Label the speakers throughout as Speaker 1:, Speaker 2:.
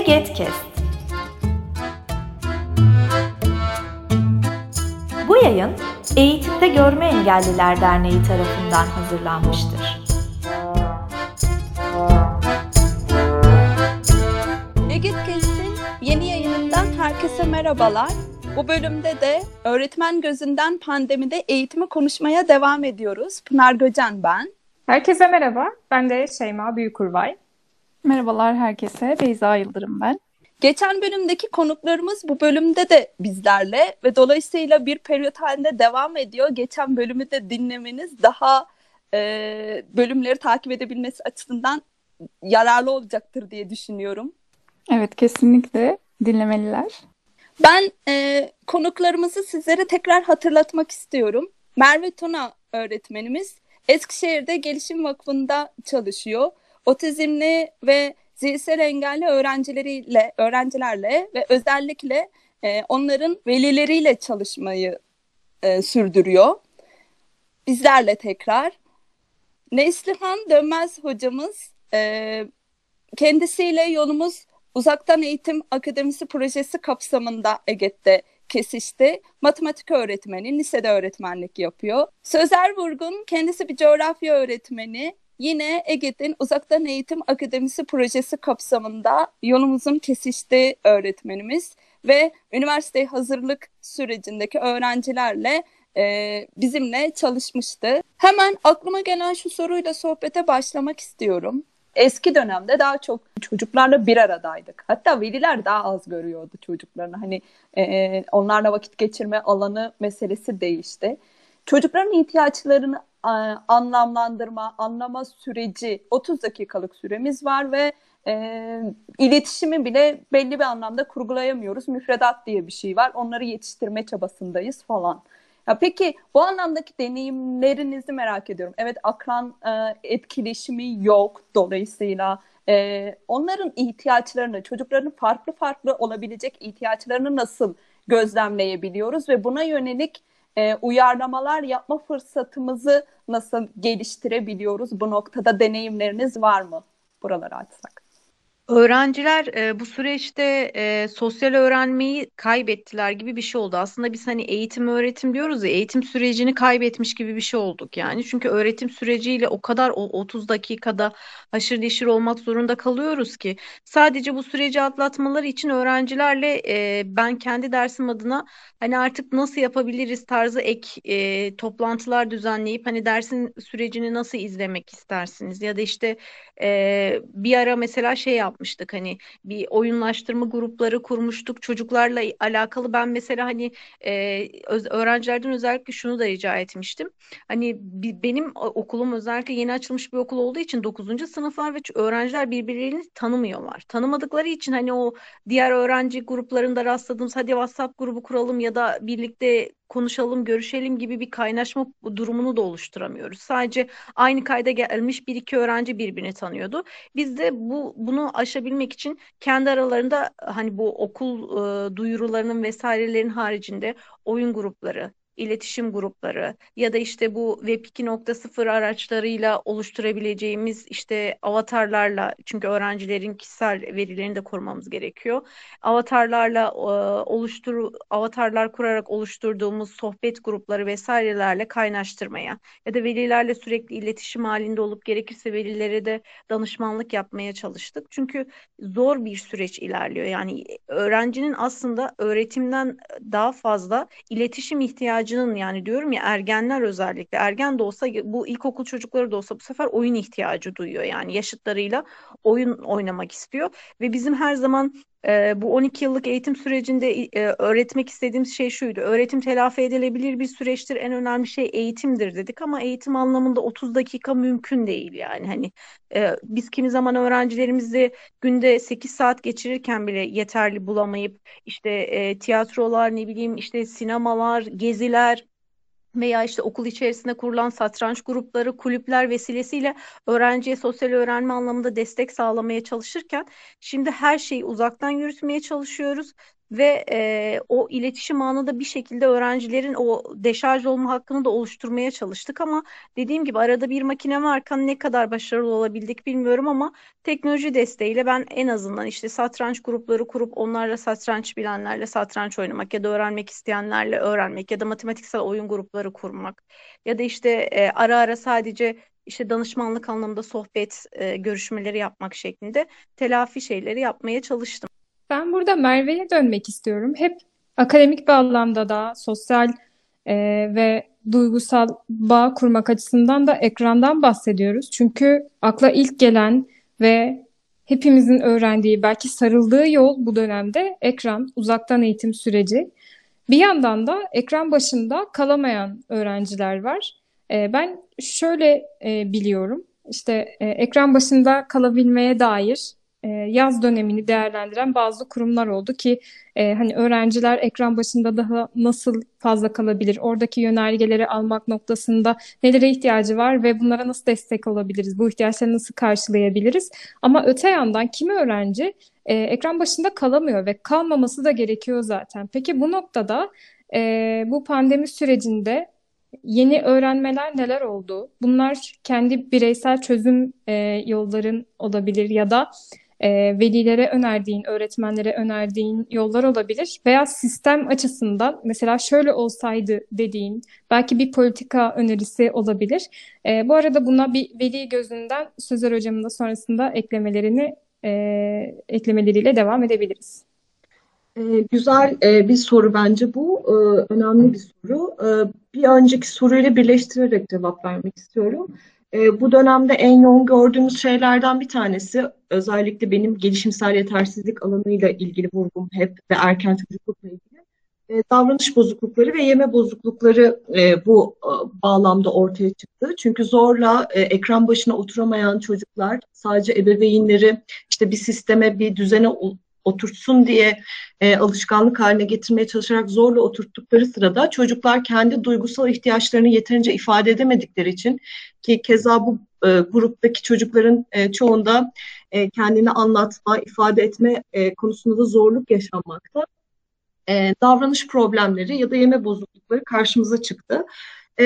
Speaker 1: Egetkest. Bu yayın Eğitimde Görme Engelliler Derneği tarafından hazırlanmıştır.
Speaker 2: Egetkest'in yeni yayınından herkese merhabalar. Bu bölümde de öğretmen gözünden pandemide eğitimi konuşmaya devam ediyoruz. Pınar Göcen ben.
Speaker 3: Herkese merhaba. Ben de Şeyma Büyükurvay.
Speaker 4: Merhabalar herkese. Beyza Yıldırım ben.
Speaker 2: Geçen bölümdeki konuklarımız bu bölümde de bizlerle ve dolayısıyla bir periyot halinde devam ediyor. Geçen bölümü de dinlemeniz daha e, bölümleri takip edebilmesi açısından yararlı olacaktır diye düşünüyorum.
Speaker 4: Evet kesinlikle dinlemeliler.
Speaker 2: Ben e, konuklarımızı sizlere tekrar hatırlatmak istiyorum. Merve Tuna öğretmenimiz Eskişehir'de Gelişim Vakfı'nda çalışıyor. Otizmli ve zihinsel engelli öğrencileriyle, öğrencilerle ve özellikle e, onların velileriyle çalışmayı e, sürdürüyor. Bizlerle tekrar. Neslihan Dönmez hocamız e, kendisiyle yolumuz Uzaktan Eğitim Akademisi projesi kapsamında EGET'te kesişti. Matematik öğretmeni, lisede öğretmenlik yapıyor. Sözer Vurgun kendisi bir coğrafya öğretmeni. Yine EGET'in Uzaktan Eğitim Akademisi projesi kapsamında yolumuzun kesiştiği öğretmenimiz ve üniversite hazırlık sürecindeki öğrencilerle e, bizimle çalışmıştı. Hemen aklıma gelen şu soruyla sohbete başlamak istiyorum. Eski dönemde daha çok çocuklarla bir aradaydık. Hatta veliler daha az görüyordu çocuklarını. Hani e, onlarla vakit geçirme alanı meselesi değişti. Çocukların ihtiyaçlarını anlamlandırma, anlama süreci 30 dakikalık süremiz var ve e, iletişimi bile belli bir anlamda kurgulayamıyoruz. Müfredat diye bir şey var. Onları yetiştirme çabasındayız falan. Ya peki bu anlamdaki deneyimlerinizi merak ediyorum. Evet akran e, etkileşimi yok dolayısıyla e, onların ihtiyaçlarını, çocukların farklı farklı olabilecek ihtiyaçlarını nasıl gözlemleyebiliyoruz ve buna yönelik e, uyarlamalar yapma fırsatımızı nasıl geliştirebiliyoruz? Bu noktada deneyimleriniz var mı? Buraları açsak.
Speaker 5: Öğrenciler e, bu süreçte e, sosyal öğrenmeyi kaybettiler gibi bir şey oldu. Aslında biz hani eğitim öğretim diyoruz ya eğitim sürecini kaybetmiş gibi bir şey olduk yani. Çünkü öğretim süreciyle o kadar o 30 dakikada haşır neşir olmak zorunda kalıyoruz ki sadece bu süreci atlatmaları için öğrencilerle e, ben kendi dersim adına hani artık nasıl yapabiliriz tarzı ek e, toplantılar düzenleyip hani dersin sürecini nasıl izlemek istersiniz ya da işte e, bir ara mesela şey yapmıştık. Hani bir oyunlaştırma grupları kurmuştuk çocuklarla alakalı. Ben mesela hani e, öğrencilerden özellikle şunu da rica etmiştim. Hani benim okulum özellikle yeni açılmış bir okul olduğu için 9. sınıflar ve öğrenciler birbirlerini tanımıyorlar. Tanımadıkları için hani o diğer öğrenci gruplarında rastladığımız hadi WhatsApp grubu kuralım ya da birlikte konuşalım, görüşelim gibi bir kaynaşma durumunu da oluşturamıyoruz. Sadece aynı kayda gelmiş bir iki öğrenci birbirini tanıyordu. Biz de bu bunu aşabilmek için kendi aralarında hani bu okul e, duyurularının vesairelerin haricinde oyun grupları, iletişim grupları ya da işte bu Web 2.0 araçlarıyla oluşturabileceğimiz işte avatarlarla çünkü öğrencilerin kişisel verilerini de korumamız gerekiyor. Avatarlarla e, oluştur avatarlar kurarak oluşturduğumuz sohbet grupları vesairelerle kaynaştırmaya ya da velilerle sürekli iletişim halinde olup gerekirse velilere de danışmanlık yapmaya çalıştık. Çünkü zor bir süreç ilerliyor. Yani öğrencinin aslında öğretimden daha fazla iletişim ihtiyacı ihtiyacının yani diyorum ya ergenler özellikle ergen de olsa bu ilkokul çocukları da olsa bu sefer oyun ihtiyacı duyuyor. Yani yaşıtlarıyla oyun oynamak istiyor. Ve bizim her zaman e, bu 12 yıllık eğitim sürecinde e, öğretmek istediğimiz şey şuydu. Öğretim telafi edilebilir bir süreçtir. En önemli şey eğitimdir dedik ama eğitim anlamında 30 dakika mümkün değil yani. Hani e, biz kimi zaman öğrencilerimizi günde 8 saat geçirirken bile yeterli bulamayıp işte e, tiyatrolar ne bileyim işte sinemalar, geziler veya işte okul içerisinde kurulan satranç grupları, kulüpler vesilesiyle öğrenciye sosyal öğrenme anlamında destek sağlamaya çalışırken şimdi her şeyi uzaktan yürütmeye çalışıyoruz. Ve e, o iletişim anında bir şekilde öğrencilerin o deşarj olma hakkını da oluşturmaya çalıştık ama dediğim gibi arada bir makine varken ne kadar başarılı olabildik bilmiyorum ama teknoloji desteğiyle ben en azından işte satranç grupları kurup onlarla satranç bilenlerle satranç oynamak ya da öğrenmek isteyenlerle öğrenmek ya da matematiksel oyun grupları kurmak ya da işte e, ara ara sadece işte danışmanlık anlamında sohbet e, görüşmeleri yapmak şeklinde telafi şeyleri yapmaya çalıştım.
Speaker 3: Ben burada Merve'ye dönmek istiyorum. Hep akademik bir anlamda da sosyal e, ve duygusal bağ kurmak açısından da ekrandan bahsediyoruz. Çünkü akla ilk gelen ve hepimizin öğrendiği, belki sarıldığı yol bu dönemde ekran, uzaktan eğitim süreci. Bir yandan da ekran başında kalamayan öğrenciler var. E, ben şöyle e, biliyorum, işte e, ekran başında kalabilmeye dair e, yaz dönemini değerlendiren bazı kurumlar oldu ki e, hani öğrenciler ekran başında daha nasıl fazla kalabilir, oradaki yönergeleri almak noktasında nelere ihtiyacı var ve bunlara nasıl destek olabiliriz, bu ihtiyaçları nasıl karşılayabiliriz? Ama öte yandan kimi öğrenci e, ekran başında kalamıyor ve kalmaması da gerekiyor zaten. Peki bu noktada e, bu pandemi sürecinde yeni öğrenmeler neler oldu? Bunlar kendi bireysel çözüm e, yolların olabilir ya da e, velilere önerdiğin, öğretmenlere önerdiğin yollar olabilir. Veya sistem açısından mesela şöyle olsaydı dediğin belki bir politika önerisi olabilir. E, bu arada buna bir veli gözünden Sözer Hocam'ın da sonrasında eklemelerini e, eklemeleriyle devam edebiliriz.
Speaker 6: Ee, güzel e, bir soru bence bu. Ee, önemli bir soru. Ee, bir önceki soruyla birleştirerek cevap vermek istiyorum. Ee, bu dönemde en yoğun gördüğümüz şeylerden bir tanesi özellikle benim gelişimsel yetersizlik alanıyla ilgili vurgum hep ve erken çocuklukla ilgili e, davranış bozuklukları ve yeme bozuklukları e, bu e, bağlamda ortaya çıktı. Çünkü zorla e, ekran başına oturamayan çocuklar sadece ebeveynleri işte bir sisteme, bir düzene oturtsun diye e, alışkanlık haline getirmeye çalışarak zorla oturttukları sırada çocuklar kendi duygusal ihtiyaçlarını yeterince ifade edemedikleri için ki keza bu e, gruptaki çocukların e, çoğunda e, kendini anlatma, ifade etme e, konusunda da zorluk yaşanmakta. E, davranış problemleri ya da yeme bozuklukları karşımıza çıktı. E,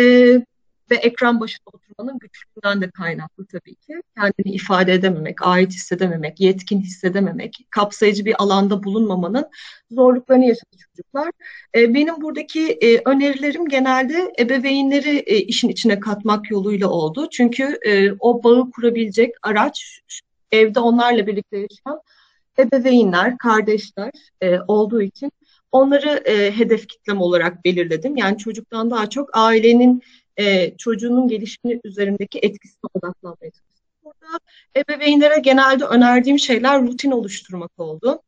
Speaker 6: ve ekran başında oturmanın güçlüğünden de kaynaklı tabii ki. Kendini ifade edememek, ait hissedememek, yetkin hissedememek, kapsayıcı bir alanda bulunmamanın zorluklarını yaşadı çocuklar. E, benim buradaki e, önerilerim genelde ebeveynleri e, işin içine katmak yoluyla oldu. Çünkü o bağı kurabilecek araç evde onlarla birlikte yaşayan ebeveynler, kardeşler olduğu için onları hedef kitlem olarak belirledim. Yani çocuktan daha çok ailenin e, çocuğunun gelişimi üzerindeki etkisine odaklanmaya çalıştım. Burada ebeveynlere genelde önerdiğim şeyler rutin oluşturmak oldu.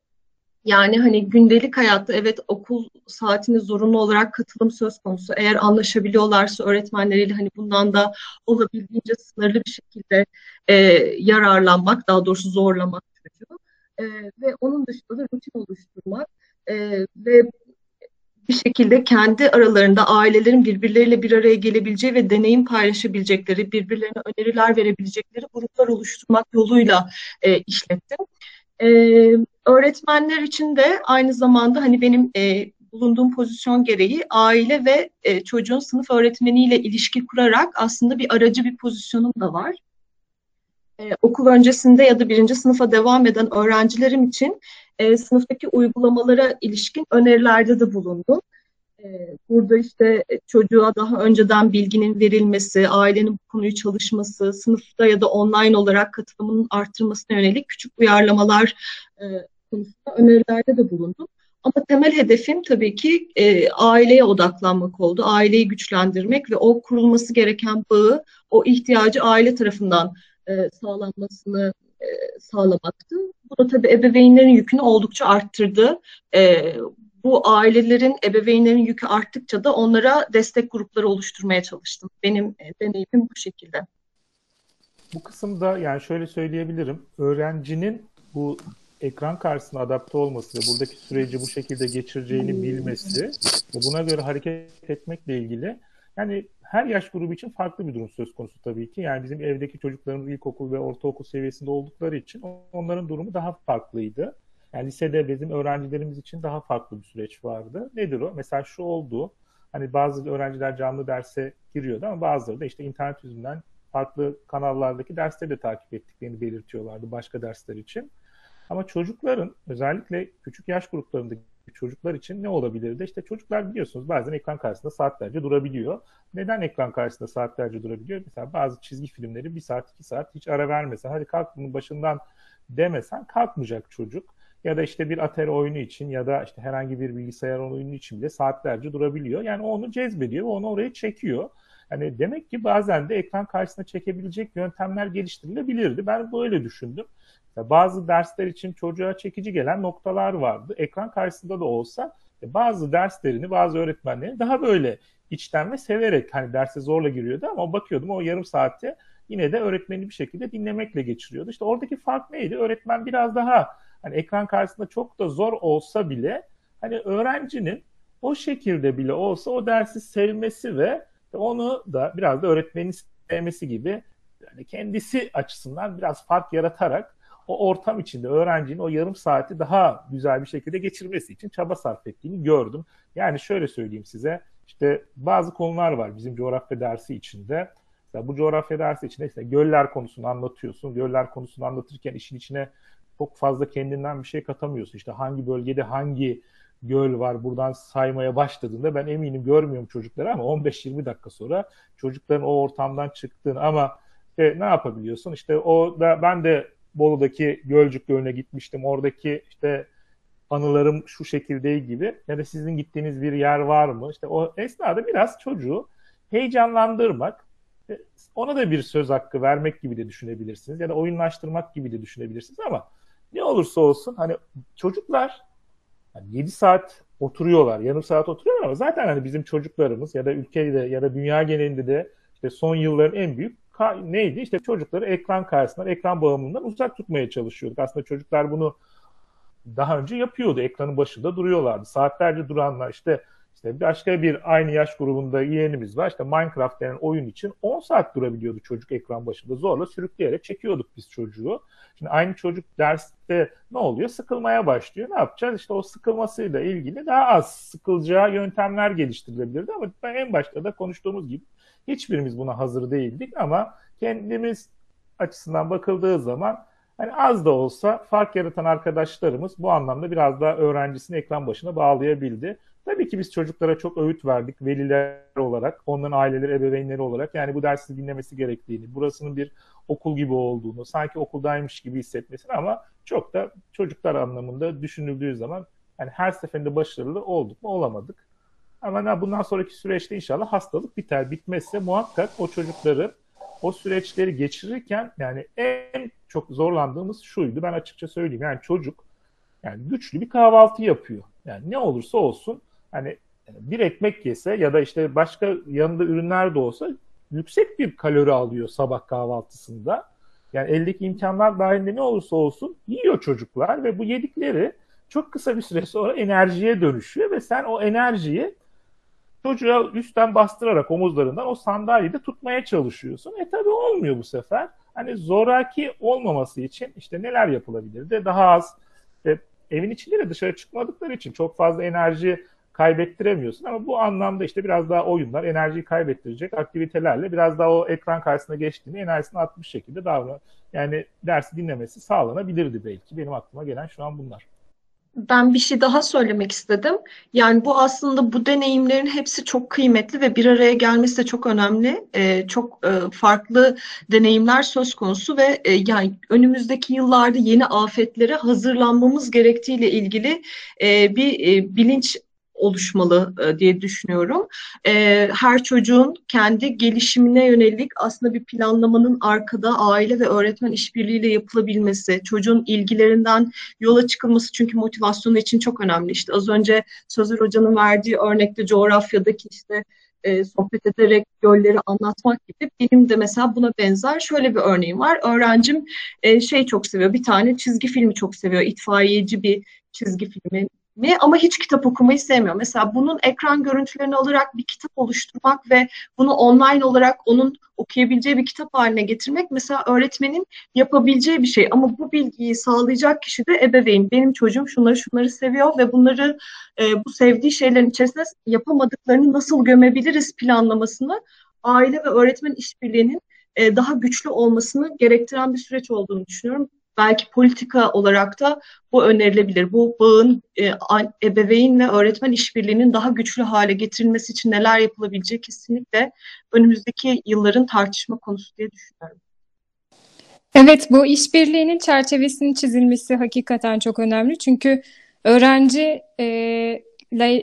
Speaker 6: Yani hani gündelik hayatta evet okul saatine zorunlu olarak katılım söz konusu. Eğer anlaşabiliyorlarsa öğretmenleriyle hani bundan da olabildiğince sınırlı bir şekilde e, yararlanmak, daha doğrusu zorlamak çocuğu. E, ve onun dışında da rutin oluşturmak e, ve bir şekilde kendi aralarında ailelerin birbirleriyle bir araya gelebileceği ve deneyim paylaşabilecekleri, birbirlerine öneriler verebilecekleri gruplar oluşturmak yoluyla e, işlettim. E, öğretmenler için de aynı zamanda hani benim e, bulunduğum pozisyon gereği aile ve e, çocuğun sınıf öğretmeniyle ilişki kurarak aslında bir aracı bir pozisyonum da var. Ee, okul öncesinde ya da birinci sınıfa devam eden öğrencilerim için e, sınıftaki uygulamalara ilişkin önerilerde de bulundum. E, burada işte çocuğa daha önceden bilginin verilmesi, ailenin bu konuyu çalışması, sınıfta ya da online olarak katılımının arttırmasına yönelik küçük uyarlamalar e, konusunda önerilerde de bulundum. Ama temel hedefim tabii ki e, aileye odaklanmak oldu. Aileyi güçlendirmek ve o kurulması gereken bağı, o ihtiyacı aile tarafından e, sağlanmasını e, sağlamaktı. Bu da tabii ebeveynlerin yükünü oldukça arttırdı. E, bu ailelerin, ebeveynlerin yükü arttıkça da onlara destek grupları oluşturmaya çalıştım. Benim deneyimim bu şekilde.
Speaker 7: Bu kısımda yani şöyle söyleyebilirim. Öğrencinin bu ekran karşısında adapte olması ve buradaki süreci bu şekilde geçireceğini bilmesi ve buna göre hareket etmekle ilgili yani her yaş grubu için farklı bir durum söz konusu tabii ki. Yani bizim evdeki çocuklarımız ilkokul ve ortaokul seviyesinde oldukları için onların durumu daha farklıydı. Yani lisede bizim öğrencilerimiz için daha farklı bir süreç vardı. Nedir o? Mesela şu oldu. Hani bazı öğrenciler canlı derse giriyordu ama bazıları da işte internet yüzünden farklı kanallardaki dersleri de takip ettiklerini belirtiyorlardı başka dersler için. Ama çocukların özellikle küçük yaş gruplarındaki çocuklar için ne olabilirdi? İşte çocuklar biliyorsunuz bazen ekran karşısında saatlerce durabiliyor. Neden ekran karşısında saatlerce durabiliyor? Mesela bazı çizgi filmleri bir saat iki saat hiç ara vermesen hadi kalk bunun başından demesen kalkmayacak çocuk. Ya da işte bir Atari oyunu için ya da işte herhangi bir bilgisayar oyunu için bile saatlerce durabiliyor. Yani onu cezbediyor ve onu oraya çekiyor. Yani demek ki bazen de ekran karşısına çekebilecek yöntemler geliştirilebilirdi. Ben böyle düşündüm. Bazı dersler için çocuğa çekici gelen noktalar vardı. Ekran karşısında da olsa e, bazı derslerini, bazı öğretmenlerin daha böyle içten ve severek hani derse zorla giriyordu ama bakıyordum o yarım saatte yine de öğretmeni bir şekilde dinlemekle geçiriyordu. İşte oradaki fark neydi? Öğretmen biraz daha hani ekran karşısında çok da zor olsa bile hani öğrencinin o şekilde bile olsa o dersi sevmesi ve onu da biraz da öğretmenin sevmesi gibi yani kendisi açısından biraz fark yaratarak o ortam içinde öğrencinin o yarım saati daha güzel bir şekilde geçirmesi için çaba sarf ettiğini gördüm. Yani şöyle söyleyeyim size işte bazı konular var bizim coğrafya dersi içinde. Mesela bu coğrafya dersi içinde işte göller konusunu anlatıyorsun. Göller konusunu anlatırken işin içine çok fazla kendinden bir şey katamıyorsun. İşte hangi bölgede hangi göl var buradan saymaya başladığında ben eminim görmüyorum çocukları ama 15-20 dakika sonra çocukların o ortamdan çıktığını ama e, ne yapabiliyorsun? İşte o da ben de Bolu'daki Gölcük Gölü'ne gitmiştim. Oradaki işte anılarım şu şekilde gibi ya da sizin gittiğiniz bir yer var mı? İşte o esnada biraz çocuğu heyecanlandırmak, e, ona da bir söz hakkı vermek gibi de düşünebilirsiniz ya da oyunlaştırmak gibi de düşünebilirsiniz ama ne olursa olsun hani çocuklar yani 7 saat oturuyorlar, yarım saat oturuyorlar ama zaten hani bizim çocuklarımız ya da ülkede ya da dünya genelinde de işte son yılların en büyük neydi? İşte çocukları ekran karşısından, ekran bağımlılığından uzak tutmaya çalışıyorduk. Aslında çocuklar bunu daha önce yapıyordu. Ekranın başında duruyorlardı. Saatlerce duranlar işte işte başka bir aynı yaş grubunda yeğenimiz var. İşte Minecraft denen oyun için 10 saat durabiliyordu çocuk ekran başında. Zorla sürükleyerek çekiyorduk biz çocuğu. Şimdi aynı çocuk derste ne oluyor? Sıkılmaya başlıyor. Ne yapacağız? İşte o sıkılmasıyla ilgili daha az sıkılacağı yöntemler geliştirilebilirdi ama en başta da konuştuğumuz gibi hiçbirimiz buna hazır değildik ama kendimiz açısından bakıldığı zaman hani az da olsa fark yaratan arkadaşlarımız bu anlamda biraz daha öğrencisini ekran başına bağlayabildi. Tabii ki biz çocuklara çok öğüt verdik veliler olarak, onların aileleri, ebeveynleri olarak. Yani bu dersi dinlemesi gerektiğini, burasının bir okul gibi olduğunu, sanki okuldaymış gibi hissetmesini ama çok da çocuklar anlamında düşünüldüğü zaman yani her seferinde başarılı olduk mu olamadık. Ama bundan sonraki süreçte inşallah hastalık biter. Bitmezse muhakkak o çocukları o süreçleri geçirirken yani en çok zorlandığımız şuydu. Ben açıkça söyleyeyim. Yani çocuk yani güçlü bir kahvaltı yapıyor. Yani ne olursa olsun hani bir ekmek yese ya da işte başka yanında ürünler de olsa yüksek bir kalori alıyor sabah kahvaltısında. Yani eldeki imkanlar dahilinde ne olursa olsun yiyor çocuklar ve bu yedikleri çok kısa bir süre sonra enerjiye dönüşüyor ve sen o enerjiyi çocuğa üstten bastırarak omuzlarından o sandalyede tutmaya çalışıyorsun. E tabi olmuyor bu sefer. Hani zoraki olmaması için işte neler yapılabilir de daha az e, evin içinde de dışarı çıkmadıkları için çok fazla enerji kaybettiremiyorsun ama bu anlamda işte biraz daha oyunlar enerjiyi kaybettirecek aktivitelerle biraz daha o ekran karşısına geçtiğinde enerjisini atmış şekilde davran yani dersi dinlemesi sağlanabilirdi belki. Benim aklıma gelen şu an bunlar.
Speaker 6: Ben bir şey daha söylemek istedim. Yani bu aslında bu deneyimlerin hepsi çok kıymetli ve bir araya gelmesi de çok önemli. Ee, çok e, farklı deneyimler söz konusu ve e, yani önümüzdeki yıllarda yeni afetlere hazırlanmamız gerektiğiyle ilgili e, bir e, bilinç oluşmalı e, diye düşünüyorum. E, her çocuğun kendi gelişimine yönelik aslında bir planlamanın arkada aile ve öğretmen işbirliğiyle yapılabilmesi, çocuğun ilgilerinden yola çıkılması çünkü motivasyonu için çok önemli. İşte az önce Sözer Hoca'nın verdiği örnekte coğrafyadaki işte e, sohbet ederek gölleri anlatmak gibi benim de mesela buna benzer şöyle bir örneğim var. Öğrencim e, şey çok seviyor, bir tane çizgi filmi çok seviyor. İtfaiyeci bir çizgi filmi mi ama hiç kitap okumayı sevmiyor. Mesela bunun ekran görüntülerini alarak bir kitap oluşturmak ve bunu online olarak onun okuyabileceği bir kitap haline getirmek mesela öğretmenin yapabileceği bir şey. Ama bu bilgiyi sağlayacak kişi de ebeveyn. Benim çocuğum şunları şunları seviyor ve bunları e, bu sevdiği şeylerin içerisine yapamadıklarını nasıl gömebiliriz planlamasını aile ve öğretmen işbirliğinin e, daha güçlü olmasını gerektiren bir süreç olduğunu düşünüyorum belki politika olarak da bu önerilebilir. Bu bağın e, ebeveyn ve öğretmen işbirliğinin daha güçlü hale getirilmesi için neler yapılabileceği kesinlikle önümüzdeki yılların tartışma konusu diye düşünüyorum.
Speaker 3: Evet, bu işbirliğinin çerçevesinin çizilmesi hakikaten çok önemli. Çünkü öğrenci e,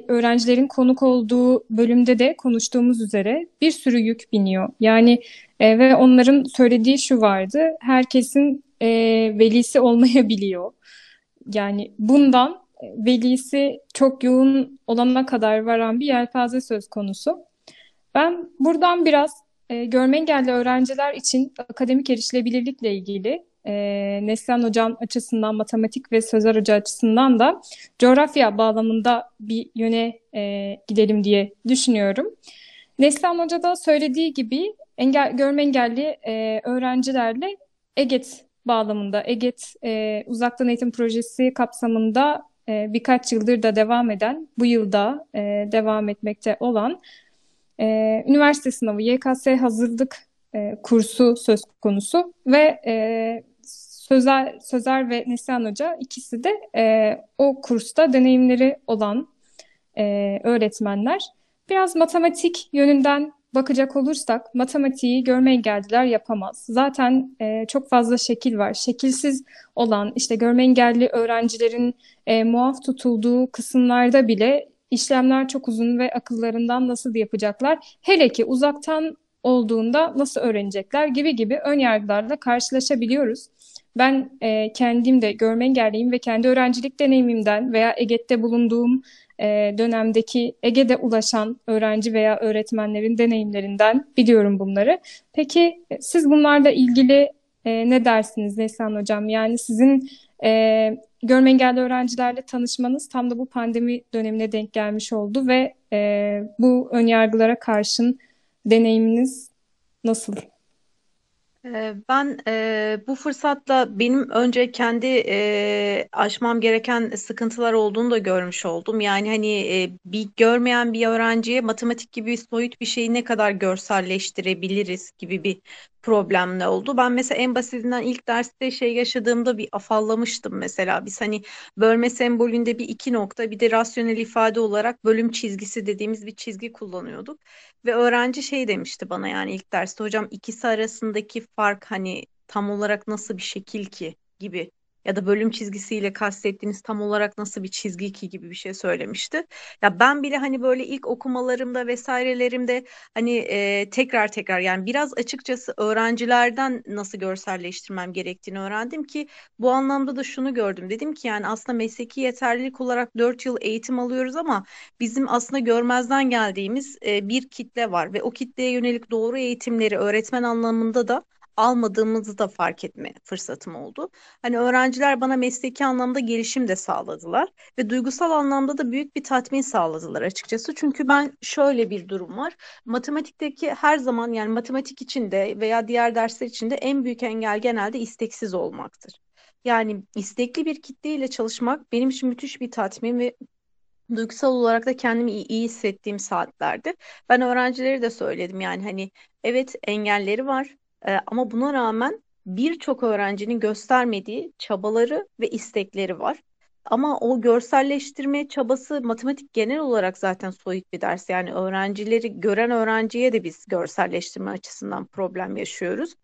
Speaker 3: öğrencilerin konuk olduğu bölümde de konuştuğumuz üzere bir sürü yük biniyor. Yani e, ve onların söylediği şu vardı. Herkesin e, velisi olmayabiliyor. Yani bundan velisi çok yoğun olana kadar varan bir yelpaze söz konusu. Ben buradan biraz e, görme engelli öğrenciler için akademik erişilebilirlikle ilgili e, Neslihan Hocam açısından, matematik ve Sözer Hoca açısından da coğrafya bağlamında bir yöne e, gidelim diye düşünüyorum. Neslihan Hoca da söylediği gibi engel, görme engelli e, öğrencilerle EGET bağlamında, EGET e, uzaktan eğitim projesi kapsamında e, birkaç yıldır da devam eden, bu yılda e, devam etmekte olan e, üniversite sınavı YKS hazırlık e, kursu söz konusu ve e, Sözer, Sözer ve Neslihan Hoca ikisi de e, o kursta deneyimleri olan e, öğretmenler. Biraz matematik yönünden bakacak olursak matematiği görme engelliler yapamaz. Zaten e, çok fazla şekil var. Şekilsiz olan işte görme engelli öğrencilerin e, muaf tutulduğu kısımlarda bile işlemler çok uzun ve akıllarından nasıl yapacaklar? Hele ki uzaktan olduğunda nasıl öğrenecekler gibi gibi ön yargılarla karşılaşabiliyoruz. Ben e, kendim de görme engelliyim ve kendi öğrencilik deneyimimden veya EGET'te bulunduğum e, dönemdeki Ege'de ulaşan öğrenci veya öğretmenlerin deneyimlerinden biliyorum bunları. Peki e, siz bunlarla ilgili e, ne dersiniz Neslihan Hocam? Yani sizin e, görme engelli öğrencilerle tanışmanız tam da bu pandemi dönemine denk gelmiş oldu ve e, bu önyargılara karşın deneyiminiz nasıl?
Speaker 5: Ben e, bu fırsatla benim önce kendi e, aşmam gereken sıkıntılar olduğunu da görmüş oldum. Yani hani e, bir görmeyen bir öğrenciye matematik gibi soyut bir şeyi ne kadar görselleştirebiliriz gibi bir problemle oldu. Ben mesela en basitinden ilk derste şey yaşadığımda bir afallamıştım mesela. Biz hani bölme sembolünde bir iki nokta bir de rasyonel ifade olarak bölüm çizgisi dediğimiz bir çizgi kullanıyorduk. Ve öğrenci şey demişti bana yani ilk derste hocam ikisi arasındaki fark hani tam olarak nasıl bir şekil ki gibi ya da bölüm çizgisiyle kastettiğiniz tam olarak nasıl bir çizgi ki gibi bir şey söylemişti. Ya ben bile hani böyle ilk okumalarımda vesairelerimde hani e, tekrar tekrar yani biraz açıkçası öğrencilerden nasıl görselleştirmem gerektiğini öğrendim ki bu anlamda da şunu gördüm. Dedim ki yani aslında mesleki yeterlilik olarak 4 yıl eğitim alıyoruz ama bizim aslında görmezden geldiğimiz e, bir kitle var ve o kitleye yönelik doğru eğitimleri öğretmen anlamında da almadığımızı da fark etme fırsatım oldu. Hani öğrenciler bana mesleki anlamda gelişim de sağladılar ve duygusal anlamda da büyük bir tatmin sağladılar açıkçası. Çünkü ben şöyle bir durum var. Matematikteki her zaman yani matematik içinde veya diğer dersler içinde en büyük engel genelde isteksiz olmaktır. Yani istekli bir kitleyle çalışmak benim için müthiş bir tatmin ve duygusal olarak da kendimi iyi, iyi hissettiğim saatlerde. Ben öğrencileri de söyledim yani hani evet engelleri var ee, ama buna rağmen birçok öğrencinin göstermediği çabaları ve istekleri var. Ama o görselleştirme çabası matematik genel olarak zaten soyut bir ders. Yani öğrencileri gören öğrenciye de biz görselleştirme açısından problem yaşıyoruz.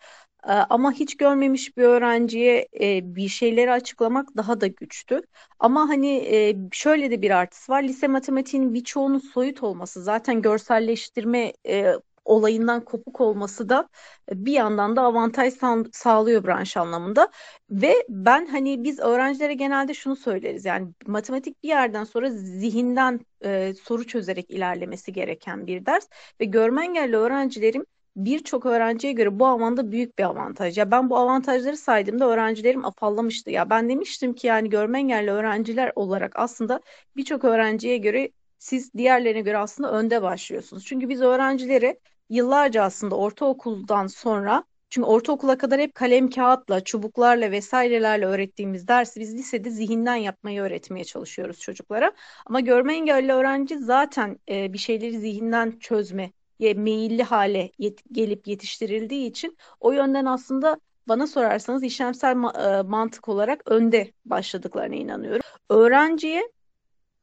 Speaker 5: Ee, ama hiç görmemiş bir öğrenciye e, bir şeyleri açıklamak daha da güçtü. Ama hani e, şöyle de bir artısı var. Lise matematiğinin birçoğunun soyut olması zaten görselleştirme e, olayından kopuk olması da e, bir yandan da avantaj sağlıyor branş anlamında. Ve ben hani biz öğrencilere genelde şunu söyleriz yani matematik bir yerden sonra zihinden e, soru çözerek ilerlemesi gereken bir ders ve görme engelli öğrencilerim birçok öğrenciye göre bu alanda büyük bir avantaj. Ya ben bu avantajları saydığımda öğrencilerim afallamıştı. Ya ben demiştim ki yani görme engelli öğrenciler olarak aslında birçok öğrenciye göre siz diğerlerine göre aslında önde başlıyorsunuz. Çünkü biz öğrencileri yıllarca aslında ortaokuldan sonra çünkü ortaokula kadar hep kalem kağıtla, çubuklarla vesairelerle öğrettiğimiz dersi biz lisede zihinden yapmayı öğretmeye çalışıyoruz çocuklara. Ama görme engelli öğrenci zaten e, bir şeyleri zihinden çözme meyilli hale yet gelip yetiştirildiği için o yönden aslında bana sorarsanız işlemsel ma e, mantık olarak önde başladıklarına inanıyorum. Öğrenciye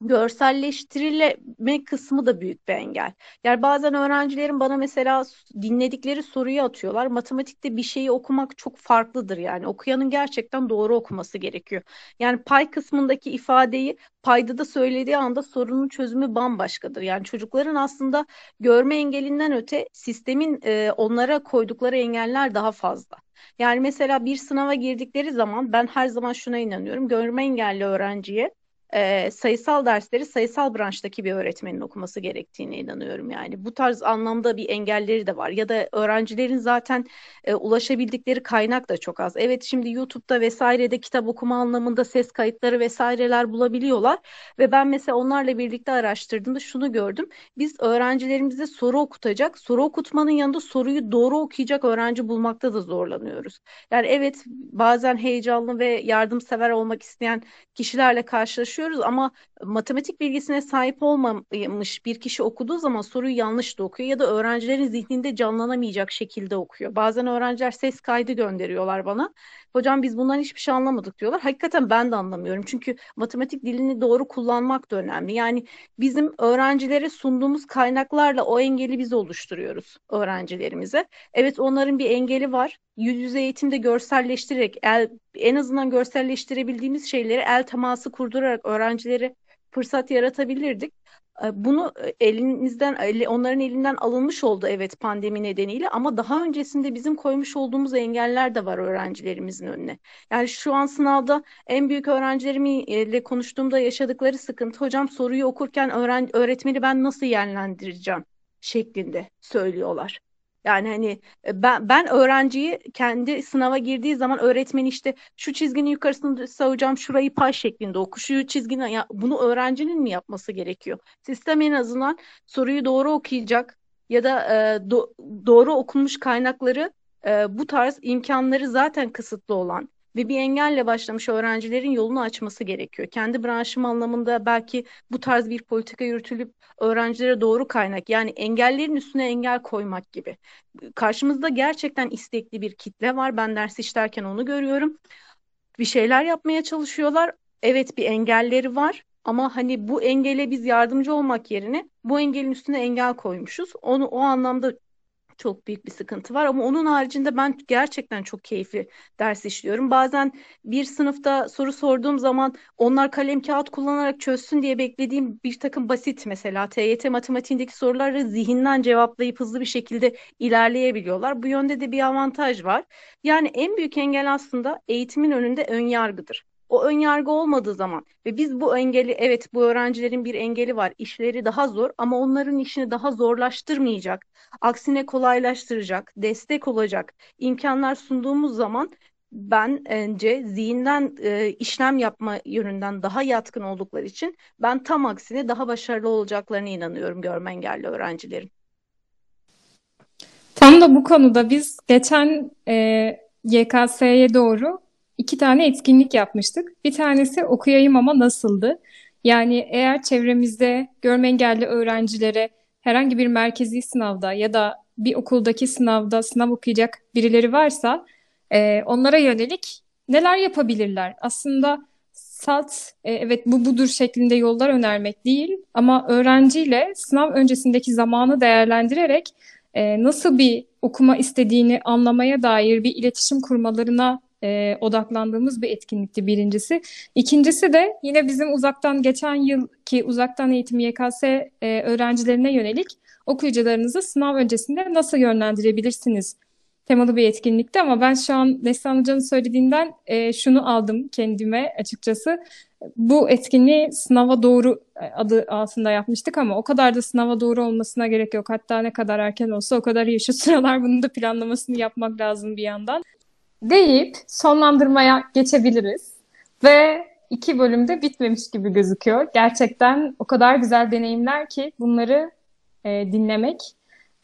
Speaker 5: görselleştirilme kısmı da büyük bir engel. Yani bazen öğrencilerin bana mesela dinledikleri soruyu atıyorlar. Matematikte bir şeyi okumak çok farklıdır yani. Okuyanın gerçekten doğru okuması gerekiyor. Yani pay kısmındaki ifadeyi payda da söylediği anda sorunun çözümü bambaşkadır. Yani çocukların aslında görme engelinden öte sistemin e, onlara koydukları engeller daha fazla. Yani mesela bir sınava girdikleri zaman ben her zaman şuna inanıyorum. Görme engelli öğrenciye e, sayısal dersleri sayısal branştaki bir öğretmenin okuması gerektiğine inanıyorum yani. Bu tarz anlamda bir engelleri de var ya da öğrencilerin zaten e, ulaşabildikleri kaynak da çok az. Evet şimdi YouTube'da vesairede kitap okuma anlamında ses kayıtları vesaireler bulabiliyorlar ve ben mesela onlarla birlikte araştırdığımda şunu gördüm. Biz öğrencilerimize soru okutacak, soru okutmanın yanında soruyu doğru okuyacak öğrenci bulmakta da zorlanıyoruz. Yani evet bazen heyecanlı ve yardımsever olmak isteyen kişilerle karşılaşıyoruz çalışıyoruz ama matematik bilgisine sahip olmamış bir kişi okuduğu zaman soruyu yanlış da okuyor ya da öğrencilerin zihninde canlanamayacak şekilde okuyor. Bazen öğrenciler ses kaydı gönderiyorlar bana. Hocam biz bundan hiçbir şey anlamadık diyorlar. Hakikaten ben de anlamıyorum. Çünkü matematik dilini doğru kullanmak da önemli. Yani bizim öğrencilere sunduğumuz kaynaklarla o engeli biz oluşturuyoruz öğrencilerimize. Evet onların bir engeli var. Yüz yüze eğitimde görselleştirerek el, en azından görselleştirebildiğimiz şeyleri el teması kurdurarak öğrencileri fırsat yaratabilirdik. Ee, bunu e, elinizden onların elinden alınmış oldu evet pandemi nedeniyle ama daha öncesinde bizim koymuş olduğumuz engeller de var öğrencilerimizin önüne. Yani şu an sınavda en büyük öğrencilerimle konuştuğumda yaşadıkları sıkıntı hocam soruyu okurken öğren öğretmeni ben nasıl yönlendireceğim şeklinde söylüyorlar. Yani hani e, ben, ben öğrenciyi kendi sınava girdiği zaman öğretmen işte şu çizginin yukarısını savacağım şurayı pay şeklinde oku şu çizgini ya bunu öğrencinin mi yapması gerekiyor? Sistem en azından soruyu doğru okuyacak ya da e, do, doğru okunmuş kaynakları e, bu tarz imkanları zaten kısıtlı olan ve bir engelle başlamış öğrencilerin yolunu açması gerekiyor. Kendi branşım anlamında belki bu tarz bir politika yürütülüp öğrencilere doğru kaynak yani engellerin üstüne engel koymak gibi. Karşımızda gerçekten istekli bir kitle var. Ben ders işlerken onu görüyorum. Bir şeyler yapmaya çalışıyorlar. Evet bir engelleri var ama hani bu engele biz yardımcı olmak yerine bu engelin üstüne engel koymuşuz. Onu o anlamda çok büyük bir sıkıntı var ama onun haricinde ben gerçekten çok keyifli ders işliyorum. Bazen bir sınıfta soru sorduğum zaman onlar kalem kağıt kullanarak çözsün diye beklediğim bir takım basit mesela TYT matematiğindeki soruları zihinden cevaplayıp hızlı bir şekilde ilerleyebiliyorlar. Bu yönde de bir avantaj var. Yani en büyük engel aslında eğitimin önünde ön yargıdır. O ön yargı olmadığı zaman ve biz bu engeli evet bu öğrencilerin bir engeli var. işleri daha zor ama onların işini daha zorlaştırmayacak. Aksine kolaylaştıracak, destek olacak imkanlar sunduğumuz zaman ben bence zihinden e, işlem yapma yönünden daha yatkın oldukları için ben tam aksine daha başarılı olacaklarına inanıyorum görme engelli öğrencilerin.
Speaker 3: Tam da bu konuda biz geçen e, YKS'ye doğru iki tane etkinlik yapmıştık. Bir tanesi okuyayım ama nasıldı? Yani eğer çevremizde görme engelli öğrencilere herhangi bir merkezi sınavda ya da bir okuldaki sınavda sınav okuyacak birileri varsa e, onlara yönelik neler yapabilirler? Aslında salt e, evet bu budur şeklinde yollar önermek değil ama öğrenciyle sınav öncesindeki zamanı değerlendirerek e, nasıl bir okuma istediğini anlamaya dair bir iletişim kurmalarına e, odaklandığımız bir etkinlikti birincisi. İkincisi de yine bizim uzaktan geçen yılki uzaktan eğitim YKS e, öğrencilerine yönelik okuyucularınızı sınav öncesinde nasıl yönlendirebilirsiniz temalı bir etkinlikti ama ben şu an Neslihan Hoca'nın söylediğinden e, şunu aldım kendime açıkçası. Bu etkinliği sınava doğru e, adı altında yapmıştık ama o kadar da sınava doğru olmasına gerek yok. Hatta ne kadar erken olsa o kadar iyi. Şu sıralar bunun da planlamasını yapmak lazım bir yandan. Deyip sonlandırmaya geçebiliriz. Ve iki bölümde bitmemiş gibi gözüküyor. Gerçekten o kadar güzel deneyimler ki bunları e, dinlemek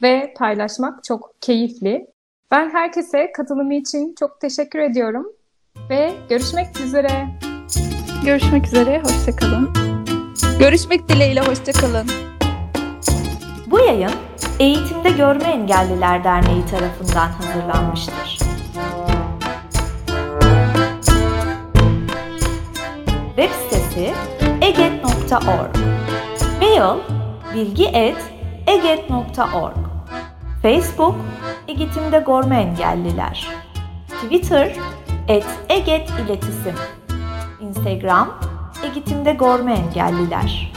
Speaker 3: ve paylaşmak çok keyifli. Ben herkese katılımı için çok teşekkür ediyorum ve görüşmek üzere.
Speaker 4: Görüşmek üzere, hoşçakalın.
Speaker 2: Görüşmek dileğiyle hoşçakalın.
Speaker 1: Bu yayın Eğitimde Görme Engelliler Derneği tarafından hazırlanmıştır. Sitesi eget.org Mail bilgi.eget.org Facebook Eğitimde Görme Engelliler. Twitter et Eget İletisim. Instagram Eğitimde Görme Engelliler